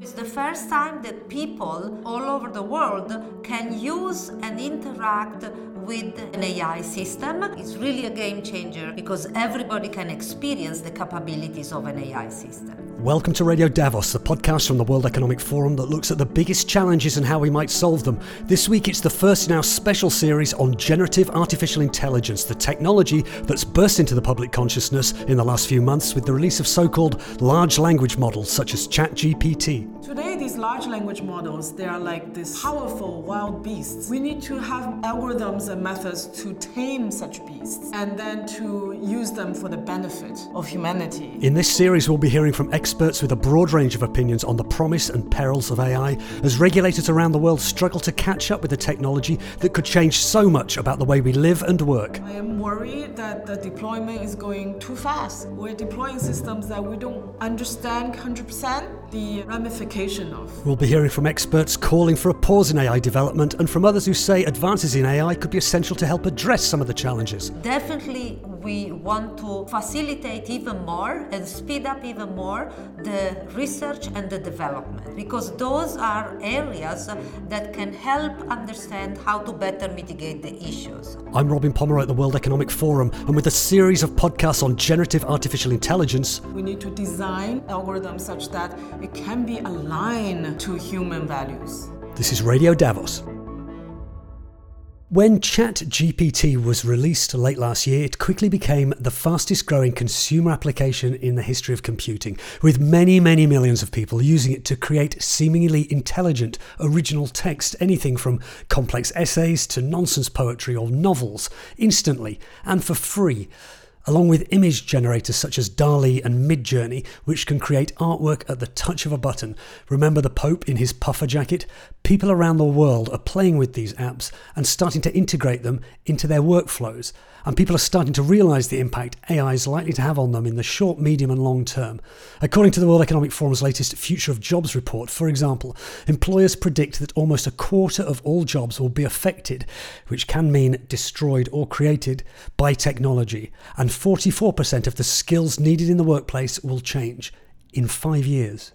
It's the first time that people all over the world can use and interact with an AI system. It's really a game changer because everybody can experience the capabilities of an AI system. Welcome to Radio Davos, the podcast from the World Economic Forum that looks at the biggest challenges and how we might solve them. This week it's the first in our special series on generative artificial intelligence, the technology that's burst into the public consciousness in the last few months with the release of so called large language models such as ChatGPT. Today, large language models, they are like these powerful wild beasts. We need to have algorithms and methods to tame such beasts and then to use them for the benefit of humanity. In this series, we'll be hearing from experts with a broad range of opinions on the promise and perils of AI as regulators around the world struggle to catch up with the technology that could change so much about the way we live and work. I am worried that the deployment is going too fast. We're deploying systems that we don't understand 100% the ramification of. We'll be hearing from experts calling for a pause in AI development and from others who say advances in AI could be essential to help address some of the challenges. Definitely, we want to facilitate even more and speed up even more the research and the development because those are areas that can help understand how to better mitigate the issues. I'm Robin Pomeroy at the World Economic Forum, and with a series of podcasts on generative artificial intelligence, We need to design algorithms such that it can be aligned to human values. this is Radio Davos. When ChatGPT was released late last year, it quickly became the fastest growing consumer application in the history of computing, with many, many millions of people using it to create seemingly intelligent, original text, anything from complex essays to nonsense poetry or novels, instantly and for free along with image generators such as DALL-E and Midjourney, which can create artwork at the touch of a button. Remember the Pope in his puffer jacket? People around the world are playing with these apps and starting to integrate them into their workflows. And people are starting to realize the impact AI is likely to have on them in the short, medium, and long term. According to the World Economic Forum's latest Future of Jobs report, for example, employers predict that almost a quarter of all jobs will be affected, which can mean destroyed or created by technology. And 44% of the skills needed in the workplace will change in five years.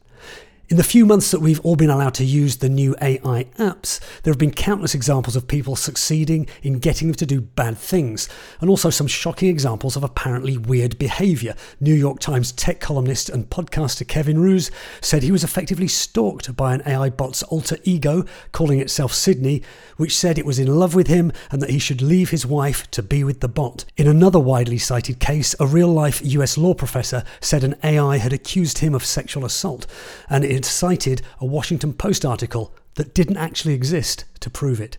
In the few months that we've all been allowed to use the new AI apps, there have been countless examples of people succeeding in getting them to do bad things, and also some shocking examples of apparently weird behaviour. New York Times tech columnist and podcaster Kevin Roose said he was effectively stalked by an AI bot's alter ego, calling itself Sydney, which said it was in love with him and that he should leave his wife to be with the bot. In another widely cited case, a real life US law professor said an AI had accused him of sexual assault, and it cited a Washington Post article that didn't actually exist to prove it.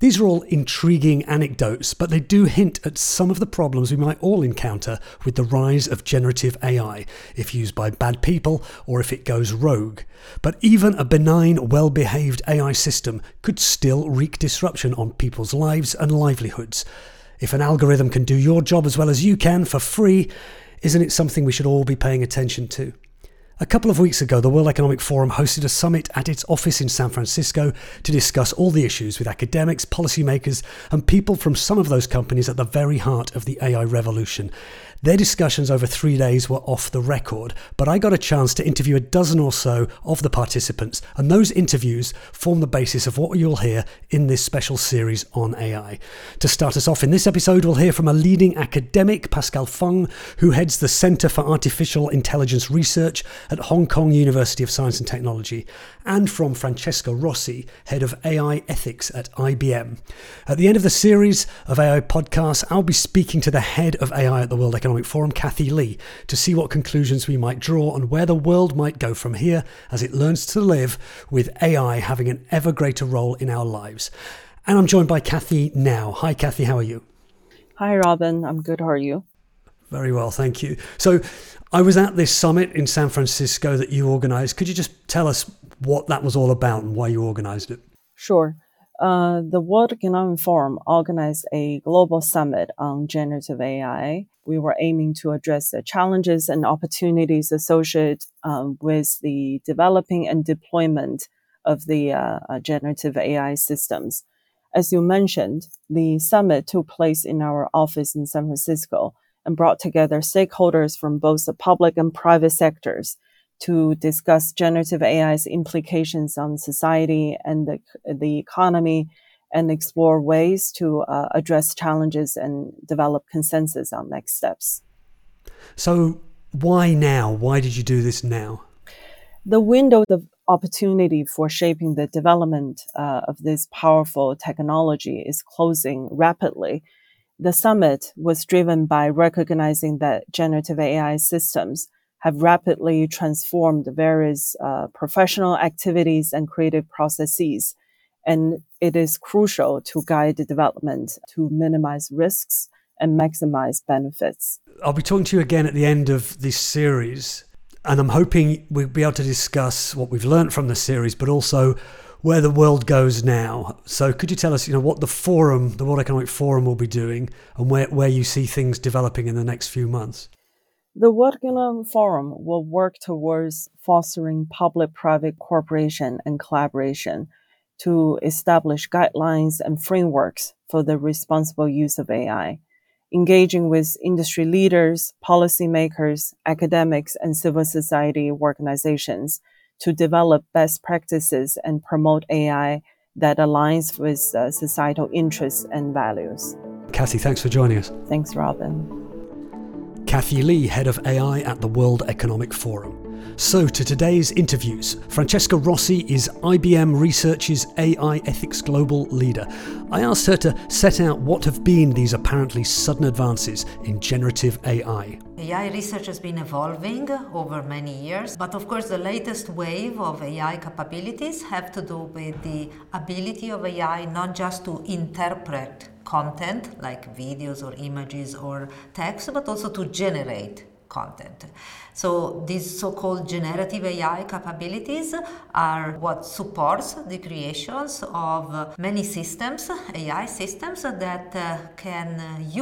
These are all intriguing anecdotes, but they do hint at some of the problems we might all encounter with the rise of generative AI, if used by bad people or if it goes rogue. But even a benign, well behaved AI system could still wreak disruption on people's lives and livelihoods. If an algorithm can do your job as well as you can for free, isn't it something we should all be paying attention to? A couple of weeks ago, the World Economic Forum hosted a summit at its office in San Francisco to discuss all the issues with academics, policymakers, and people from some of those companies at the very heart of the AI revolution. Their discussions over three days were off the record, but I got a chance to interview a dozen or so of the participants, and those interviews form the basis of what you'll hear in this special series on AI. To start us off in this episode, we'll hear from a leading academic, Pascale Fung, who heads the Center for Artificial Intelligence Research at Hong Kong University of Science and Technology, and from Francesca Rossi, head of AI ethics at IBM. At the end of the series of AI podcasts, I'll be speaking to the head of AI at the World Economic Forum, Cathy Li, to see what conclusions we might draw and where the world might go from here as it learns to live with AI having an ever greater role in our lives. And I'm joined by Cathy now. Hi, Cathy, how are you? Hi, Robin. I'm good. How are you? Very well, thank you. So, I was at this summit in San Francisco that you organized. Could you just tell us what that was all about and why you organized it? Sure. Uh, the World Economic Forum organized a global summit on generative AI. We were aiming to address the challenges and opportunities associated um, with the developing and deployment of the uh, uh, generative AI systems. As you mentioned, the summit took place in our office in San Francisco and brought together stakeholders from both the public and private sectors to discuss generative AI's implications on society and the, the economy and explore ways to uh, address challenges and develop consensus on next steps. So, why now? Why did you do this now? The window of opportunity for shaping the development uh, of this powerful technology is closing rapidly. The summit was driven by recognizing that generative AI systems have rapidly transformed various uh, professional activities and creative processes. And it is crucial to guide the development to minimize risks and maximize benefits. I'll be talking to you again at the end of this series, and I'm hoping we'll be able to discuss what we've learned from the series, but also where the world goes now. So, could you tell us, you know, what the forum, the World Economic Forum, will be doing, and where, where you see things developing in the next few months? The World Forum will work towards fostering public-private cooperation and collaboration to establish guidelines and frameworks for the responsible use of AI, engaging with industry leaders, policymakers, academics, and civil society organizations to develop best practices and promote AI that aligns with uh, societal interests and values. Cathy, thanks for joining us. Thanks, Robin. Cathy Li, head of AI at the World Economic Forum. So, to today's interviews, Francesca Rossi is IBM Research's AI Ethics Global Leader. I asked her to set out what have been these apparently sudden advances in generative AI. AI research has been evolving over many years, but of course, the latest wave of AI capabilities have to do with the ability of AI not just to interpret content like videos or images or text, but also to generate content. So these so-called generative AI capabilities are what supports the creations of many systems, AI systems that uh, can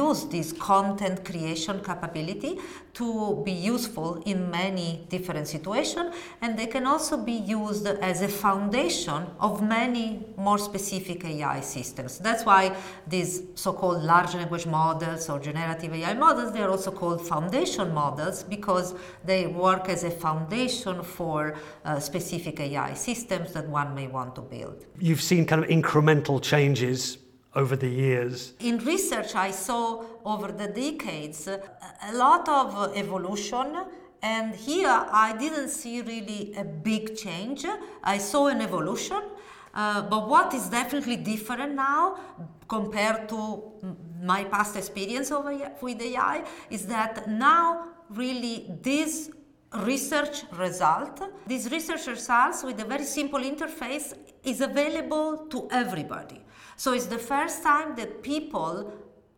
use this content creation capability to be useful in many different situations and they can also be used as a foundation of many more specific AI systems. That's why these so-called large language models or generative AI models, they are also called foundation models because they work as a foundation for uh, specific AI systems that one may want to build. You've seen kind of incremental changes over the years? In research, I saw over the decades a lot of evolution. And here I didn't see really a big change. I saw an evolution. Uh, but what is definitely different now compared to my past experience with AI is that now really this research result. This research results with a very simple interface is available to everybody. So it's the first time that people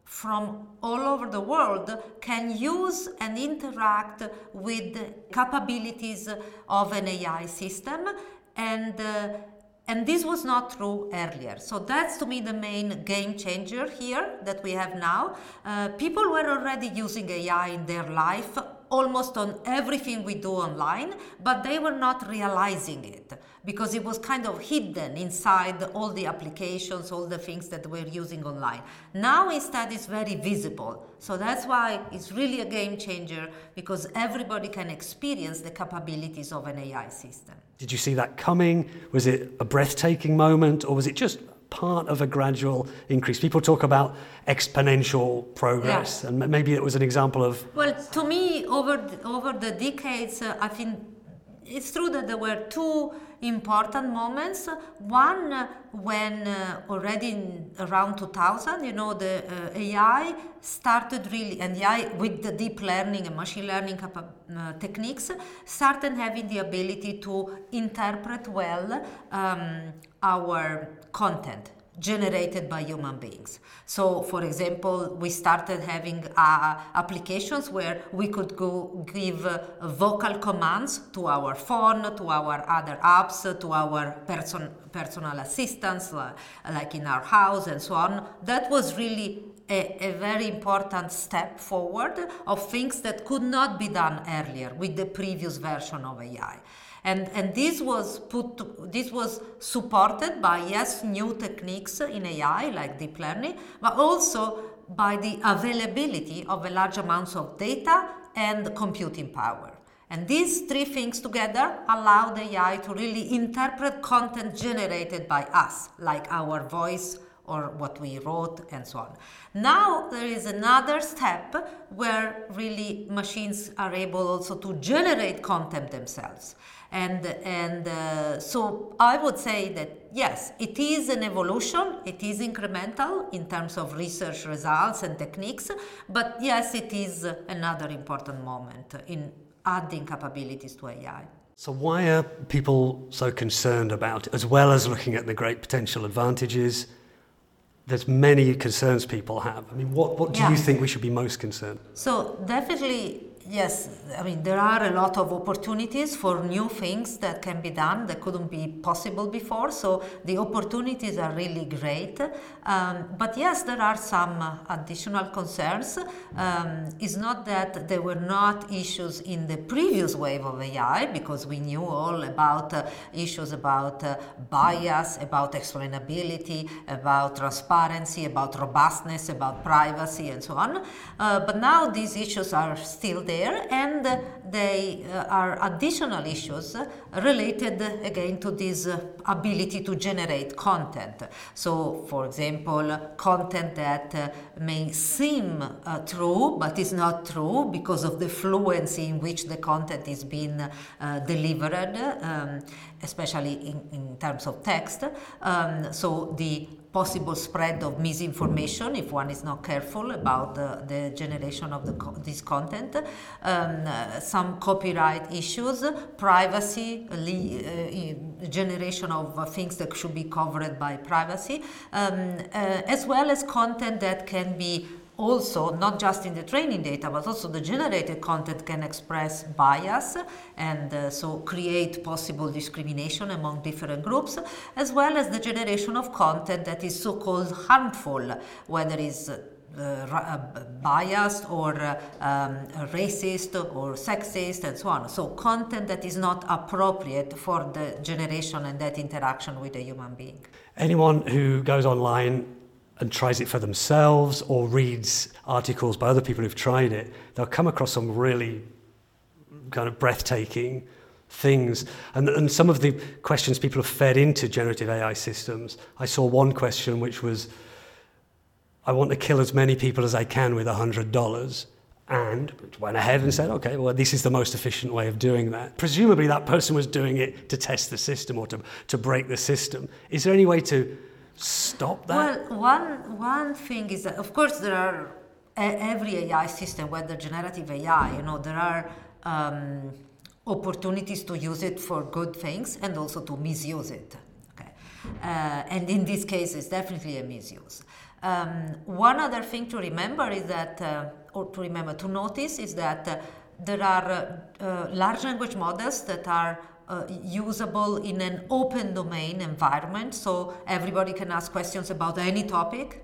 from all over the world can use and interact with capabilities of an AI system and uh, and this was not true earlier. So that's to me the main game changer here that we have now. Uh, people were already using AI in their life almost on everything we do online, but they were not realizing it because it was kind of hidden inside all the applications, all the things that we're using online. Now instead it's very visible. So that's why it's really a game changer because everybody can experience the capabilities of an AI system. Did you see that coming? Was it a breathtaking moment or was it just part of a gradual increase. People talk about exponential progress, yeah. and maybe it was an example of. Well, to me, over the, over the decades, uh, I think it's true that there were two important moments. One, when uh, already in around 2000, you know, the uh, AI started really, and AI with the deep learning and machine learning uh, techniques, started having the ability to interpret well um, our content generated by human beings. So, for example, we started having uh, applications where we could go give uh, vocal commands to our phone, to our other apps, to our person, personal assistants, like in our house and so on. That was really a, a, very important step forward of things that could not be done earlier with the previous version of AI. And, and this was put to, this was supported by yes new techniques in AI like deep learning, but also by the availability of a large amounts of data and computing power. And these three things together allow the AI to really interpret content generated by us, like our voice or what we wrote and so on. Now there is another step where really machines are able also to generate content themselves. And, and uh, so I would say that yes, it is an evolution, it is incremental in terms of research results and techniques, but yes, it is another important moment in adding capabilities to AI. So, why are people so concerned about as well as looking at the great potential advantages? There's many concerns people have. I mean, what, what do yeah. you think we should be most concerned? So, definitely yes, I mean, there are a lot of opportunities for new things that can be done that couldn't be possible before. So the opportunities are really great. Um, but yes, there are some additional concerns. Um, it's not that there were not issues in the previous wave of AI, because we knew all about uh, issues about uh, bias, about explainability, about transparency, about robustness, about privacy, and so on. Uh, but now these issues are still there there and they uh, are additional issues related again to this ability to generate content. So, for example, content that uh, may seem uh, true but is not true because of the fluency in which the content is being uh, delivered, um, especially in, in, terms of text. Um, so, the possible spread of misinformation if one is not careful about the, the generation of the co- this content, um, some copyright issues, privacy, uh, generation of things that should be covered by privacy, um, uh, as well as content that can be also not just in the training data but also the generated content can express bias and uh, so create possible discrimination among different groups as well as the generation of content that is so-called harmful whether it's uh, uh, biased or uh, um, racist or sexist and so on. So, content that is not appropriate for the generation and that interaction with a human being. Anyone who goes online and tries it for themselves or reads articles by other people who've tried it, they'll come across some really kind of breathtaking things. And, and some of the questions people have fed into generative AI systems, I saw one question which was, I want to kill as many people as I can with $100 and went ahead and said, okay, well, this is the most efficient way of doing that. Presumably, that person was doing it to test the system or to, to break the system. Is there any way to stop that? Well, one, one thing is that, of course, there are every AI system, whether generative AI, you know, there are um, opportunities to use it for good things and also to misuse it. Okay, uh, and in this case, it's definitely a misuse. Um, one other thing to remember is that, uh, or to remember to notice, is that uh, there are uh, large language models that are uh, usable in an open domain environment, so everybody can ask questions about any topic.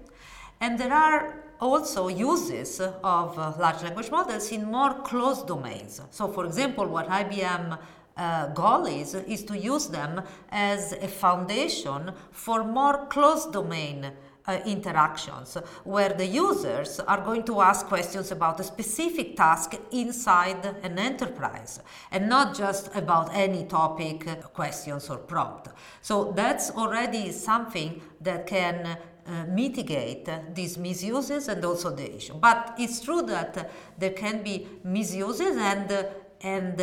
And there are also uses of uh, large language models in more closed domains. So, for example, what IBM uh, goal is is to use them as a foundation for more closed domain uh, interactions where the users are going to ask questions about a specific task inside an enterprise and not just about any topic, uh, questions, or prompt. So that's already something that can uh, mitigate uh, these misuses and also the issue. But it's true that uh, there can be misuses and uh, and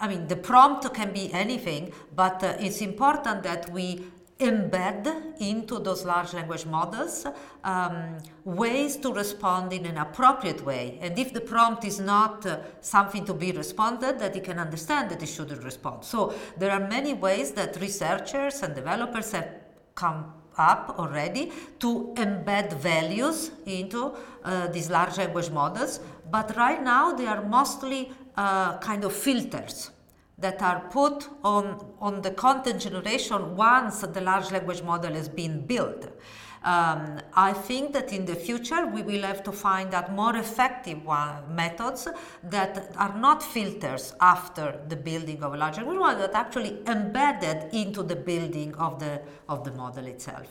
I mean, the prompt can be anything, but uh, it's important that we embed into those large language models um, ways to respond in an appropriate way. And if the prompt is not uh, something to be responded, that it can understand that it shouldn't respond. So there are many ways that researchers and developers have come up already to embed values into uh, these large language models. But right now they are mostly uh, kind of filters that are put on, on the content generation once the large language model has been built. Um, I think that in the future we will have to find out more effective one, methods that are not filters after the building of a large language model, but actually embedded into the building of the, of the model itself.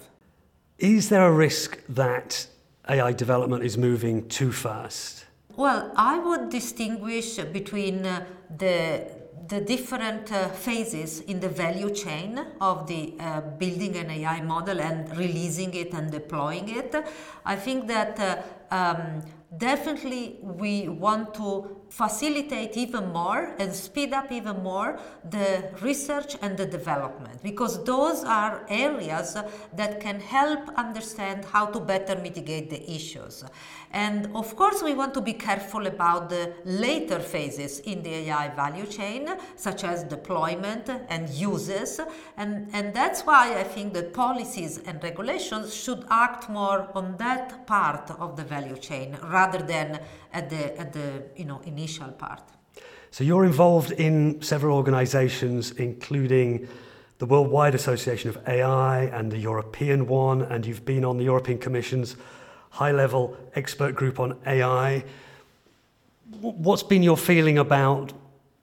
Is there a risk that AI development is moving too fast? Well, I would distinguish between uh, the the different uh, phases in the value chain of the uh, building an AI model and releasing it and deploying it. I think that uh, um, definitely we want to facilitate even more and speed up even more the research and the development because those are areas that can help understand how to better mitigate the issues. And of course, we want to be careful about the later phases in the AI value chain, such as deployment and uses. And, and that's why I think that policies and regulations should act more on that part of the value chain rather than at the, at the you know, initial part. So you're involved in several organizations, including the Worldwide Association of AI and the European one, and you've been on the European Commission's high level expert group on AI. What's been your feeling about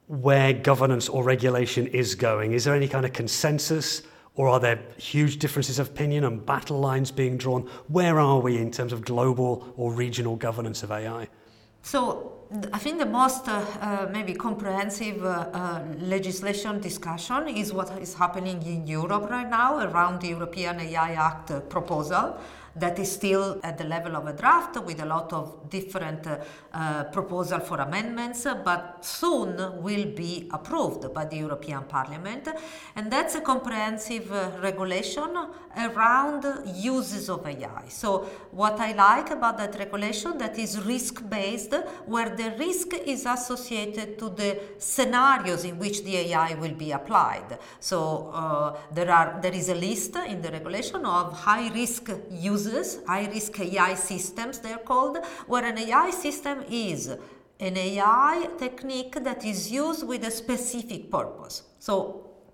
where governance or regulation is going? Is there any kind of consensus? Or are there huge differences of opinion and battle lines being drawn? Where are we in terms of global or regional governance of AI? So, I think the most uh, uh, maybe comprehensive uh, uh, legislation discussion is what is happening in Europe right now around the European AI Act proposal that is still at the level of a draft with a lot of different uh, proposal for amendments, but soon will be approved by the European Parliament. And that's a comprehensive uh, regulation around uses of AI. So what I like about that regulation that is risk-based, where the risk is associated to the scenarios in which the AI will be applied. So uh, there are there is a list in the regulation of high-risk uses uses high risk AI systems, they're called, where an AI system is an AI technique that is used with a specific purpose. So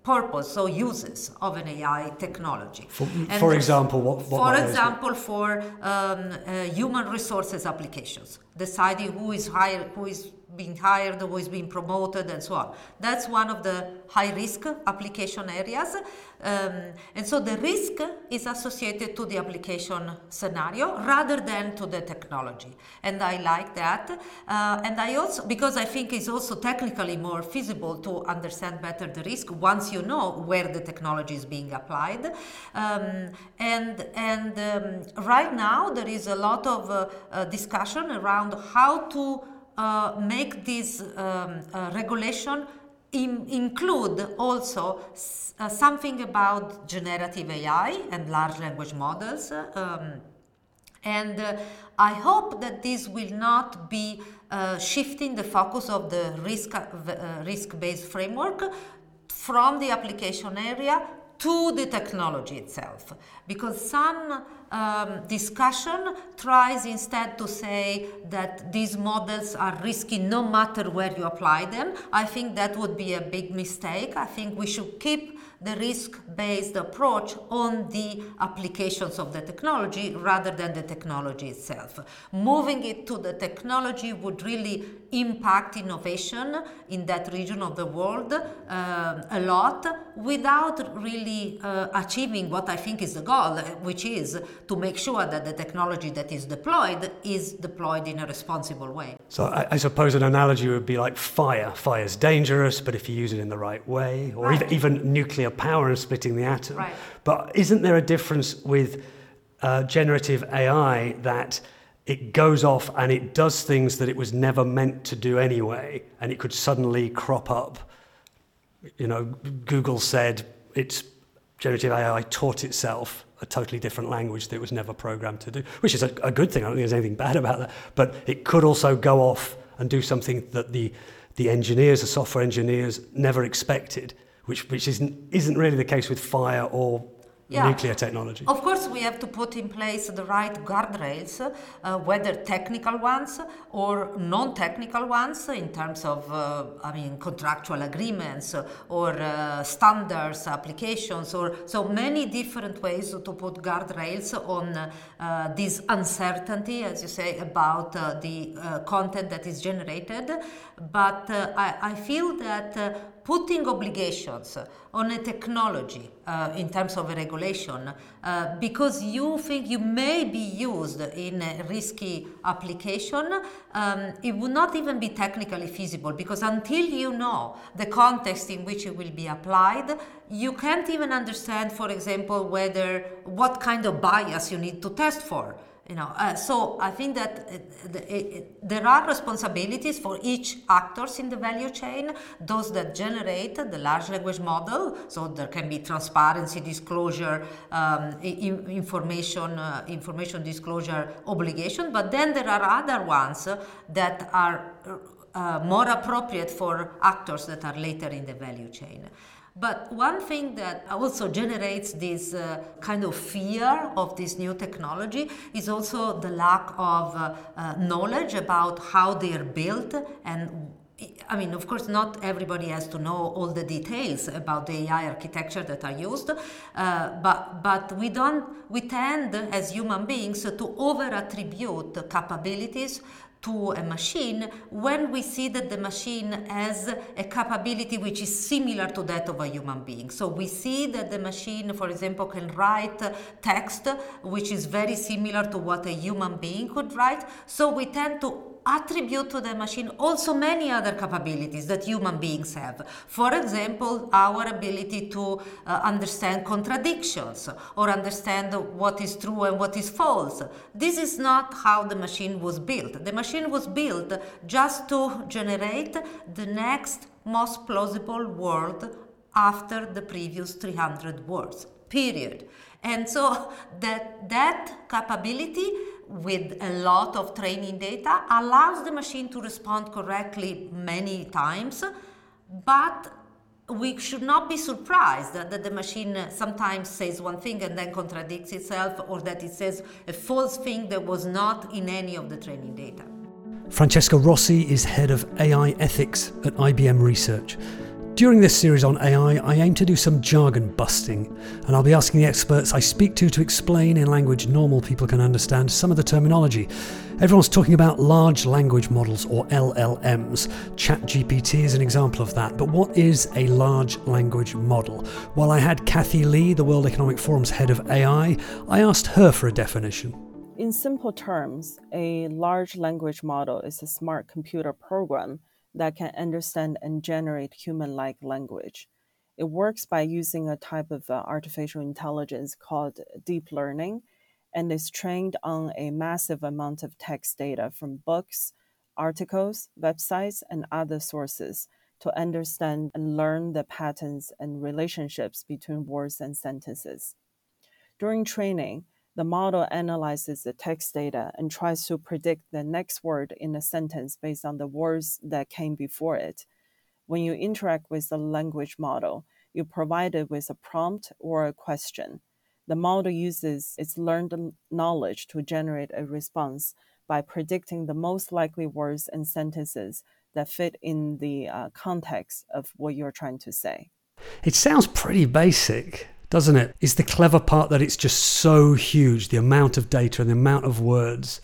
purpose, so uses of an AI technology. For, for example, what, what For example, for um, uh, human resources applications, deciding who is hired, who is being hired, who is being promoted, and so on. That's one of the high risk application areas. Um, and so the risk is associated to the application scenario rather than to the technology. And I like that. Uh, and I also, because I think it's also technically more feasible to understand better the risk once you know where the technology is being applied. Um, and and um, right now there is a lot of uh, uh, discussion around how to make this um, uh, regulation in, include also uh, something about generative AI and large language models. Um, and uh, I hope that this will not be uh, shifting the focus of the risk, uh, risk-based framework from the application area to the technology itself. Because some um, discussion tries instead to say that these models are risky no matter where you apply them. I think that would be a big mistake. I think we should keep the risk-based approach on the applications of the technology rather than the technology itself. Moving it to the technology would really impact innovation in that region of the world uh, a lot without really uh, achieving what I think is the goal, which is to make sure that the technology that is deployed is deployed in a responsible way. So I, I suppose an analogy would be like fire. Fire is dangerous, but if you use it in the right way, or right. even, even nuclear power and splitting the atom. Right. But isn't there a difference with uh, generative AI that it goes off and it does things that it was never meant to do anyway, and it could suddenly crop up? You know, Google said its generative AI taught itself a totally different language that it was never programmed to do, which is a, a good thing. I don't think there's anything bad about that. But it could also go off and do something that the, the engineers, the software engineers, never expected, which, which isn't, isn't really the case with fire or yeah. nuclear technology. Of course, we have to put in place the right guardrails, uh, whether technical ones or non-technical ones, in terms of, uh, I mean, contractual agreements or uh, standards, applications, or so many different ways to put guardrails on uh, this uncertainty, as you say, about uh, the uh, content that is generated. But I, I, feel that putting obligations on a technology uh, in terms of a regulation uh, because you think you may be used in a risky application, um, it would not even be technically feasible because until you know the context in which it will be applied, you can't even understand, for example, whether what kind of bias you need to test for you know uh, so i think that it, it, it, there are responsibilities for each actors in the value chain those that generate the large language model so there can be transparency disclosure um, information uh, information disclosure obligation but then there are other ones that are uh, more appropriate for actors that are later in the value chain but one thing that also generates this uh, kind of fear of this new technology is also the lack of uh, uh, knowledge about how they are built and I mean, of course, not everybody has to know all the details about the AI architecture that are used, uh, but but we don't. We tend, as human beings, to over attribute capabilities to a machine when we see that the machine has a capability which is similar to that of a human being. So we see that the machine, for example, can write text which is very similar to what a human being could write. So we tend to attribute to the machine also many other capabilities that human beings have. For example, our ability to uh, understand contradictions or understand what is true and what is false. This is not how the machine was built. The machine was built just to generate the next most plausible world after the previous 300 words. Period. And so that that capability with a lot of training data allows the machine to respond correctly many times, but we should not be surprised that the machine sometimes says one thing and then contradicts itself, or that it says a false thing that was not in any of the training data. Francesca Rossi is head of AI ethics at IBM Research. During this series on AI, I aim to do some jargon busting, and I'll be asking the experts I speak to to explain in language normal people can understand some of the terminology. Everyone's talking about large language models or LLMs. ChatGPT is an example of that. But what is a large language model? While I had Cathy Li, the World Economic Forum's head of AI, I asked her for a definition. In simple terms, a large language model is a smart computer program that can understand and generate human like language. It works by using a type of uh, artificial intelligence called deep learning and is trained on a massive amount of text data from books, articles, websites, and other sources to understand and learn the patterns and relationships between words and sentences. During training, the model analyzes the text data and tries to predict the next word in a sentence based on the words that came before it. When you interact with the language model, you provide it with a prompt or a question. The model uses its learned knowledge to generate a response by predicting the most likely words and sentences that fit in the uh, context of what you're trying to say. It sounds pretty basic doesn't it? it? Is the clever part that it's just so huge, the amount of data and the amount of words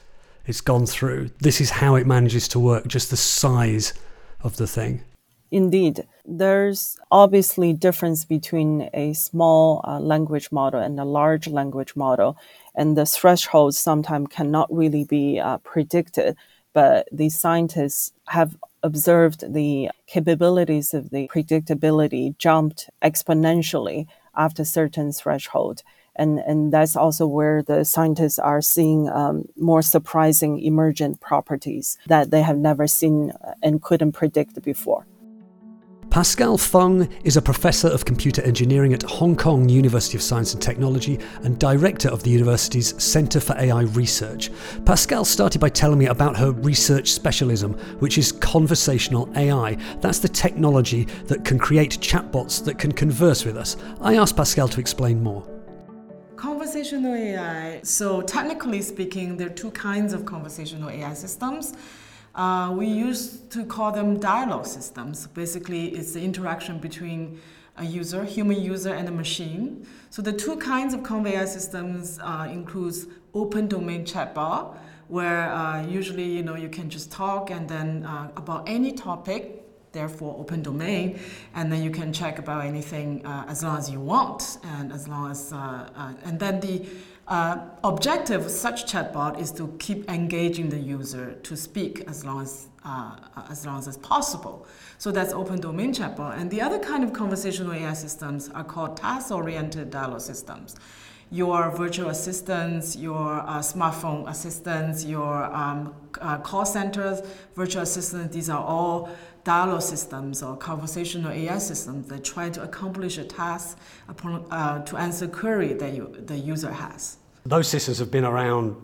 it's gone through. This is how it manages to work, just the size of the thing. Indeed, there's obviously difference between a small uh, language model and a large language model, and the thresholds sometimes cannot really be uh, predicted. But the scientists have observed the capabilities of the predictability jumped exponentially after certain threshold. And, and that's also where the scientists are seeing um, more surprising emergent properties that they have never seen and couldn't predict before. Pascale Fung is a professor of computer engineering at Hong Kong University of Science and Technology and director of the university's Centre for AI Research. Pascale started by telling me about her research specialism, which is conversational AI. That's the technology that can create chatbots that can converse with us. I asked Pascale to explain more. Conversational AI. So, technically speaking, there are two kinds of conversational AI systems. Uh, we used to call them dialogue systems. Basically, it's the interaction between a user, human user, and a machine. So the two kinds of conveyor systems uh, includes open domain chatbot, where uh, usually you know you can just talk and then uh, about any topic, therefore open domain, and then you can check about anything uh, as long as you want, and as long as uh, uh, and then the uh, objective of such chatbot is to keep engaging the user to speak as long as uh, as long as possible. So that's open domain chatbot. And the other kind of conversational AI systems are called task-oriented dialogue systems your virtual assistants, your uh, smartphone assistants, your um, uh, call centers, virtual assistants, these are all dialogue systems or conversational AI systems that try to accomplish a task upon, uh, to answer a query that you, the user has. Those systems have been around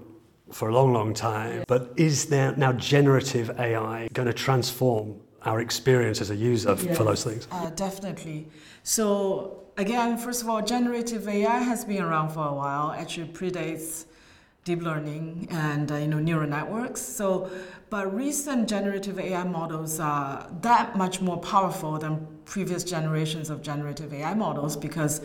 for a long, long time, but is there now generative AI going to transform our experience as a user yes. for those things? Uh, definitely. So again, first of all, generative AI has been around for a while. Actually, predates deep learning and uh, you know neural networks. So, but recent generative AI models are that much more powerful than previous generations of generative AI models because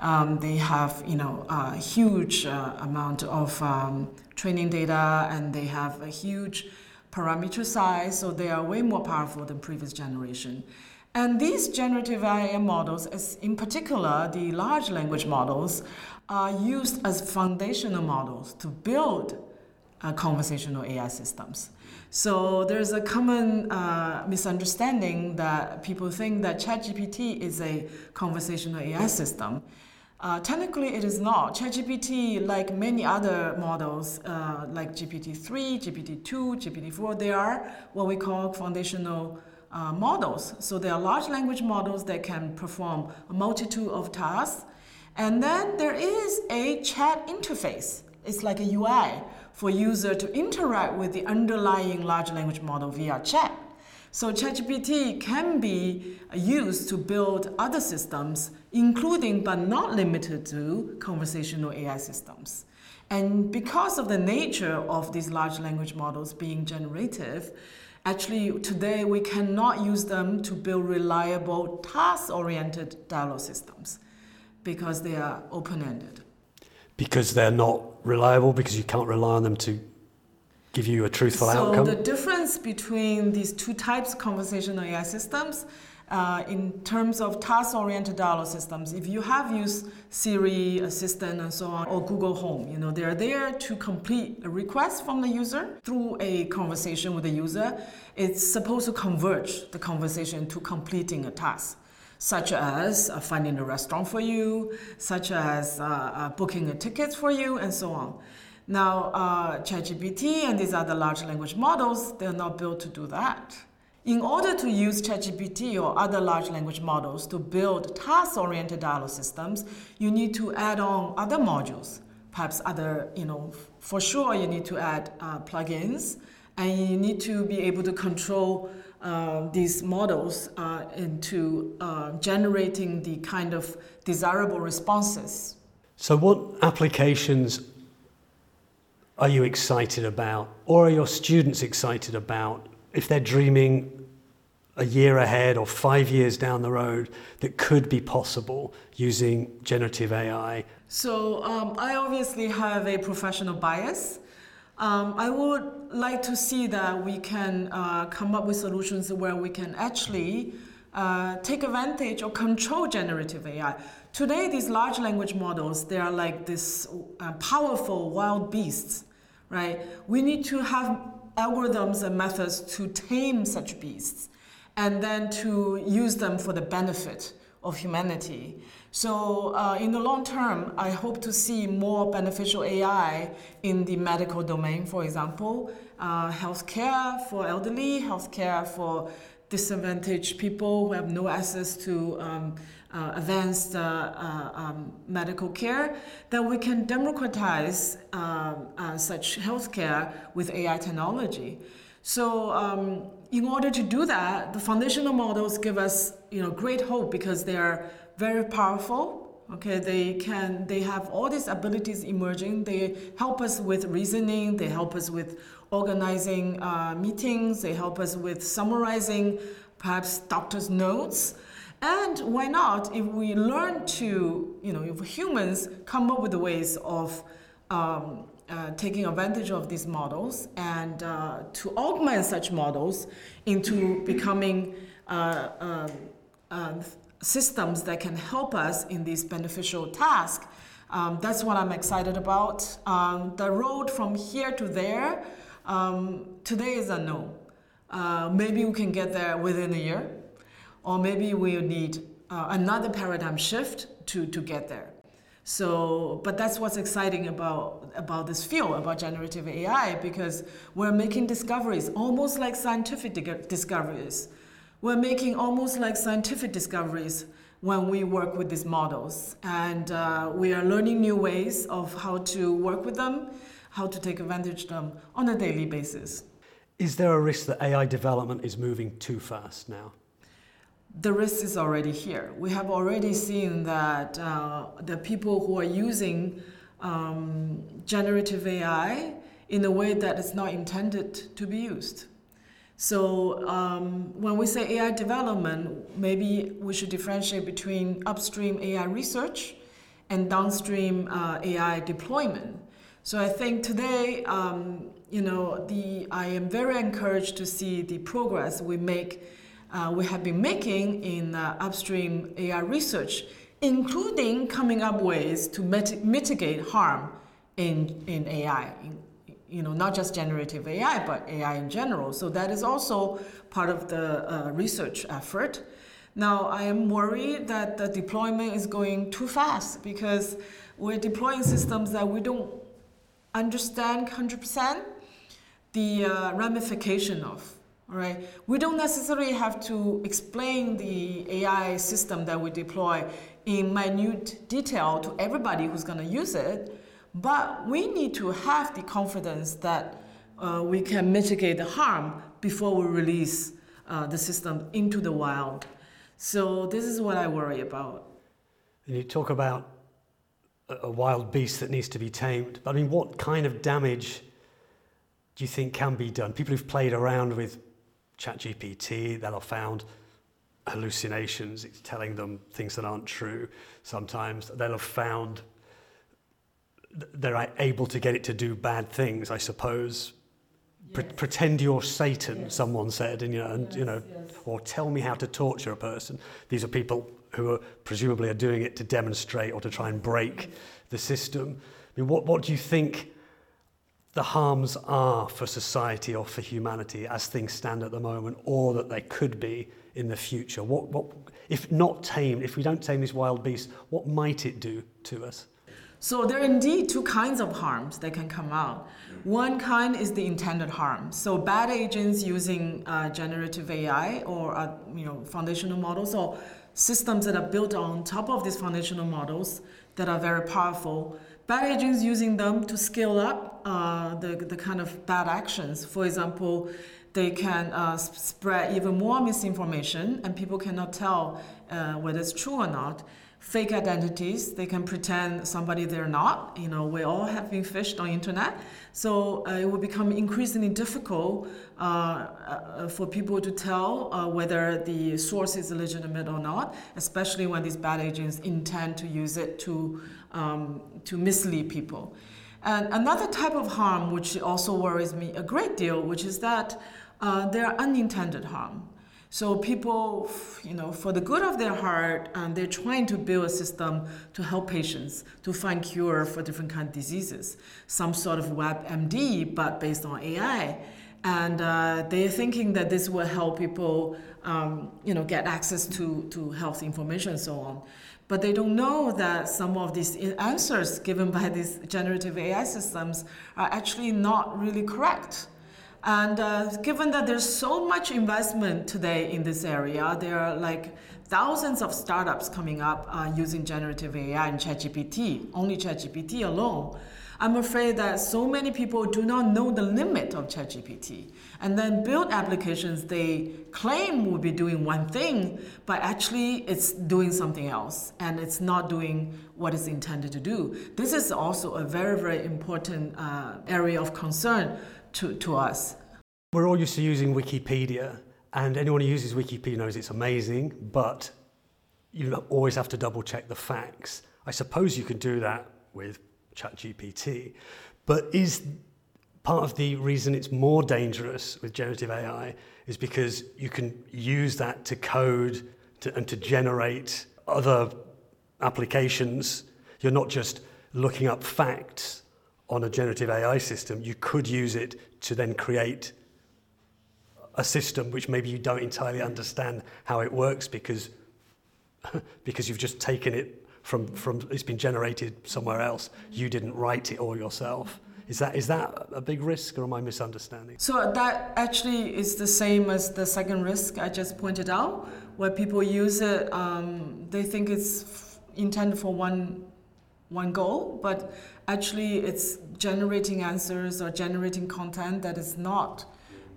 um, they have you know a huge uh, amount of um, training data and they have a huge parameter size, so they are way more powerful than previous generation. And these generative AI models, in particular the large language models, are used as foundational models to build uh, conversational AI systems. So there's a common uh, misunderstanding that people think that ChatGPT is a conversational AI system. Uh, technically, it is not. ChatGPT, like many other models, uh, like GPT-3, GPT-2, GPT-4, they are what we call foundational uh, models. So there are large language models that can perform a multitude of tasks. And then there is a chat interface. It's like a UI for user to interact with the underlying large language model via chat. So ChatGPT can be used to build other systems, including but not limited to conversational AI systems. And because of the nature of these large language models being generative, Actually, today we cannot use them to build reliable task oriented dialogue systems because they are open ended. Because they're not reliable, because you can't rely on them to give you a truthful so outcome? So, the difference between these two types of conversational AI systems uh, in terms of task-oriented dialogue systems, if you have used Siri, Assistant, and so on, or Google Home, you know, they're there to complete a request from the user through a conversation with the user. It's supposed to converge the conversation to completing a task such as uh, finding a restaurant for you, such as uh, uh, booking a ticket for you, and so on. Now, uh, ChatGPT and these other large language models, they're not built to do that. In order to use ChatGPT or other large language models to build task-oriented dialogue systems, you need to add on other modules. Perhaps other, you know, for sure you need to add uh, plugins, and you need to be able to control uh, these models uh, into uh, generating the kind of desirable responses. So, what applications are you excited about, or are your students excited about if they're dreaming a year ahead or five years down the road that could be possible using generative AI? So, um, I obviously have a professional bias. Um, I would like to see that we can uh, come up with solutions where we can actually uh, take advantage or control generative AI. Today, these large language models, they are like this uh, powerful wild beasts, right? We need to have algorithms and methods to tame such beasts and then to use them for the benefit of humanity. So, uh, in the long term, I hope to see more beneficial AI in the medical domain, for example, uh, healthcare for elderly, healthcare for disadvantaged people who have no access to um, uh, advanced uh, uh, um, medical care, that we can democratize uh, uh, such healthcare with AI technology. So, um, in order to do that, the foundational models give us, you know, great hope because they are very powerful. Okay, they can, they have all these abilities emerging. They help us with reasoning. They help us with organizing uh, meetings. They help us with summarizing, perhaps doctor's notes. And why not? If we learn to, you know, if humans come up with ways of um, uh, taking advantage of these models and uh, to augment such models into becoming uh, um, um, systems that can help us in this beneficial task. Um, that's what I'm excited about. Um, the road from here to there um, today is unknown. Uh, maybe we can get there within a year, or maybe we'll need uh, another paradigm shift to, to get there. So, but that's what's exciting about, about this field, about generative AI, because we're making discoveries almost like scientific discoveries. We're making almost like scientific discoveries when we work with these models. And uh, we are learning new ways of how to work with them, how to take advantage of them on a daily basis. Is there a risk that AI development is moving too fast now? The risk is already here. We have already seen that uh, the people who are using um, generative AI in a way that is not intended to be used. So um, when we say AI development, maybe we should differentiate between upstream AI research and downstream uh, AI deployment. So I think today, um, you know, the I am very encouraged to see the progress we make, uh, we have been making in uh, upstream AI research, including coming up ways to mit- mitigate harm in in AI, in, you know, not just generative AI, but AI in general. So that is also part of the uh, research effort. Now, I am worried that the deployment is going too fast because we're deploying systems that we don't understand 100% the uh, ramification of. Right, we don't necessarily have to explain the AI system that we deploy in minute detail to everybody who's going to use it but we need to have the confidence that uh, we can mitigate the harm before we release uh, the system into the wild. So this is what I worry about. And you talk about a wild beast that needs to be tamed. But I mean, what kind of damage do you think can be done? People who've played around with ChatGPT, they'll have found hallucinations. It's telling them things that aren't true. Sometimes they'll have found they're able to get it to do bad things, I suppose. Yes. Pre- pretend you're Satan, yes. someone said, and you know, and, yes, you know, or tell me how to torture a person. These are people who are presumably are doing it to demonstrate or to try and break the system. I mean, what, what do you think the harms are for society or for humanity as things stand at the moment, or that they could be in the future? What, what, if not tamed, if we don't tame these wild beasts, what might it do to us? So there are indeed two kinds of harms that can come out. One kind is the intended harm. So bad agents using uh, generative AI or uh, you know foundational models or systems that are built on top of these foundational models that are very powerful. Bad agents using them to scale up uh, the, the kind of bad actions. For example, they can uh, spread even more misinformation and people cannot tell uh, whether it's true or not fake identities. They can pretend somebody they're not. You know, we all have been phished on internet, so uh, it will become increasingly difficult uh, uh, for people to tell whether the source is legitimate or not, especially when these bad agents intend to use it to um, to mislead people. And another type of harm, which also worries me a great deal, which is that uh, there are unintended harm. So people, you know, for the good of their heart, um, they're trying to build a system to help patients to find cure for different kind of diseases. Some sort of WebMD, but based on AI. And uh, they're thinking that this will help people, um, you know, get access to, to health information and so on. But they don't know that some of these answers given by these generative AI systems are actually not really correct. And uh, given that there's so much investment today in this area, there are like thousands of startups coming up uh, using generative AI and ChatGPT, only ChatGPT alone. I'm afraid that so many people do not know the limit of ChatGPT and then build applications they claim will be doing one thing, but actually it's doing something else and it's not doing what it's intended to do. This is also a very, very important uh, area of concern to, to us. We're all used to using Wikipedia, and anyone who uses Wikipedia knows it's amazing, but you always have to double check the facts. I suppose you can do that with ChatGPT, but is part of the reason it's more dangerous with generative AI is because you can use that to code to, and to generate other applications. You're not just looking up facts on a generative AI system. You could use it to then create a system which maybe you don't entirely understand how it works because because you've just taken it from from it's been generated somewhere else. You didn't write it all yourself. Is that is that a big risk, or am I misunderstanding? So that actually is the same as the second risk I just pointed out, where people use it, um, they think it's f- intended for one one goal, but actually it's generating answers or generating content that is not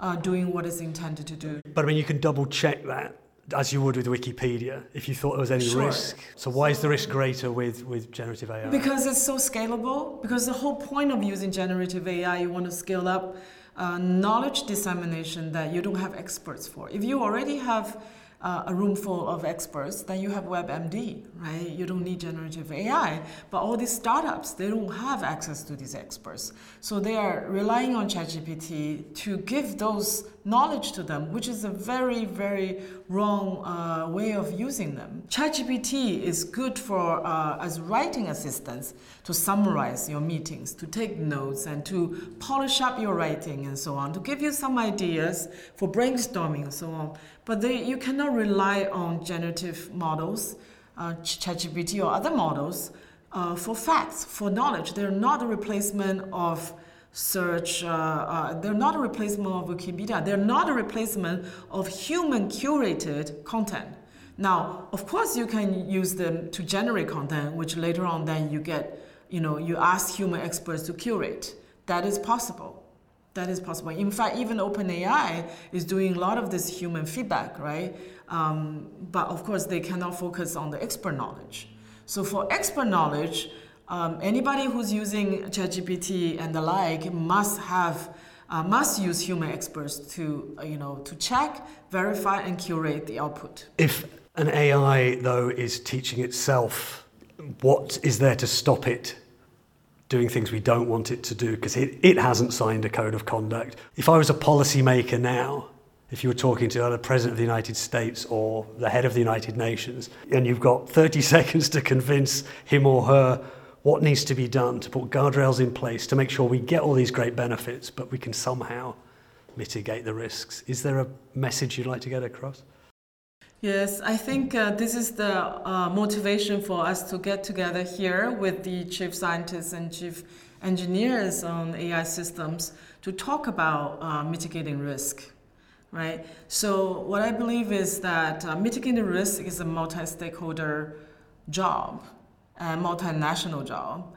uh, doing what it's intended to do. But I mean, you can double check that as you would with Wikipedia if you thought there was any Sure. risk. So why is the risk greater with, with generative AI? Because it's so scalable. Because the whole point of using generative AI, you want to scale up uh, knowledge dissemination that you don't have experts for. If you already have uh, a room full of experts, then you have WebMD, right? You don't need generative AI. But all these startups, they don't have access to these experts. So they are relying on ChatGPT to give those knowledge to them, which is a very, very wrong uh, way of using them. ChatGPT is good for uh, as writing assistance to summarize your meetings, to take notes, and to polish up your writing and so on, to give you some ideas for brainstorming and so on. But they, you cannot rely on generative models, uh, ChatGPT or other models, uh, for facts, for knowledge. They're not a replacement of search. Uh, uh, they're not a replacement of Wikipedia. They're not a replacement of human curated content. Now, of course, you can use them to generate content, which later on then you get, you know, you ask human experts to curate. That is possible. That is possible. In fact, even OpenAI is doing a lot of this human feedback, right? Um, but of course, they cannot focus on the expert knowledge. So for expert knowledge, um, anybody who's using ChatGPT and the like must have uh, must use human experts to uh, you know to check, verify, and curate the output. If an AI, though, is teaching itself, what is there to stop it doing things we don't want it to do? Because it, it hasn't signed a code of conduct. If I was a policymaker now, if you were talking to the President of the United States or the head of the United Nations, and you've got 30 seconds to convince him or her what needs to be done to put guardrails in place to make sure we get all these great benefits, but we can somehow mitigate the risks. Is there a message you'd like to get across? Yes, I think uh, this is the uh, motivation for us to get together here with the chief scientists and chief engineers on AI systems to talk about uh, mitigating risk, right? So, what I believe is that uh, mitigating risk is a multi stakeholder job, a multinational job.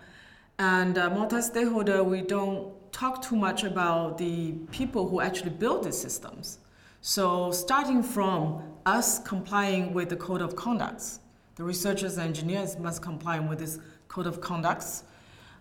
And uh, multi stakeholder, we don't talk too much about the people who actually build these systems. So, starting from us complying with the code of conducts, the researchers and engineers must comply with this code of conducts.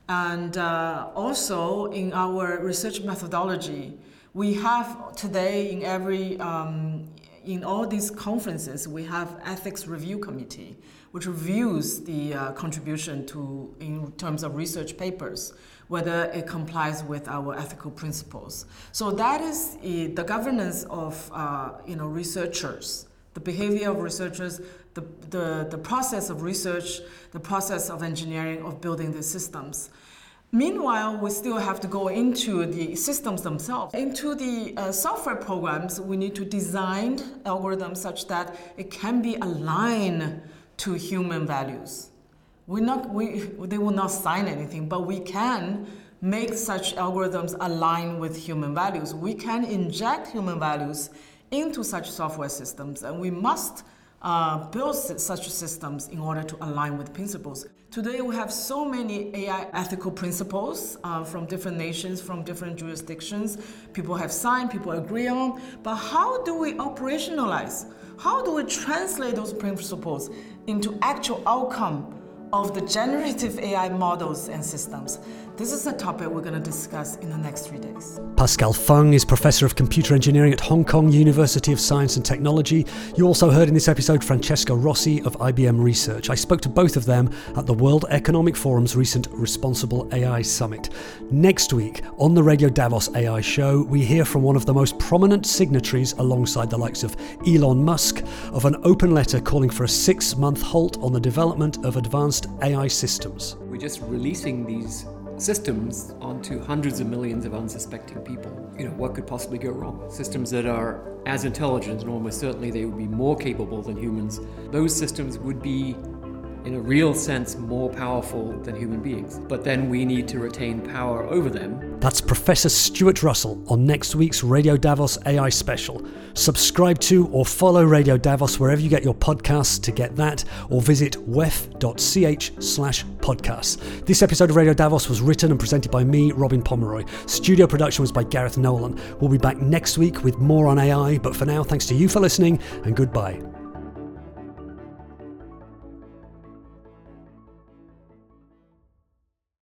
And uh, also in our research methodology, we have today in every um, in all these conferences we have ethics review committee which reviews the uh, contribution to in terms of research papers whether it complies with our ethical principles so that is uh, the governance of uh, you know researchers the behavior of researchers the, the, the process of research the process of engineering of building the systems Meanwhile, we still have to go into the systems themselves. Into the uh, software programs, we need to design algorithms such that it can be aligned to human values. We not, we, they will not sign anything, but we can make such algorithms align with human values. We can inject human values into such software systems, and we must uh, build such systems in order to align with principles. Today, we have so many AI ethical principles uh, from different nations, from different jurisdictions. People have signed, people agree on. But how do we operationalize? How do we translate those principles into actual outcome of the generative AI models and systems. This is a topic we're going to discuss in the next three days. Pascale Fung is Professor of Computer Engineering at Hong Kong University of Science and Technology. You also heard in this episode Francesca Rossi of IBM Research. I spoke to both of them at the World Economic Forum's recent Responsible AI Summit. Next week, on the Radio Davos AI show, we hear from one of the most prominent signatories alongside the likes of Elon Musk of an open letter calling for a six month halt on the development of advanced AI systems. We're just releasing these systems onto hundreds of millions of unsuspecting people. You know, what could possibly go wrong? Systems that are as intelligent, and almost certainly they would be more capable than humans, those systems would be in a real sense more powerful than human beings. But then we need to retain power over them. That's Professor Stuart Russell on next week's Radio Davos AI special. Subscribe to or follow Radio Davos wherever you get your podcasts to get that, or visit wef.ch slash podcasts. This episode of Radio Davos was written and presented by me, Robin Pomeroy. Studio production was by Gareth Nolan. We'll be back next week with more on AI, but for now, thanks to you for listening and goodbye.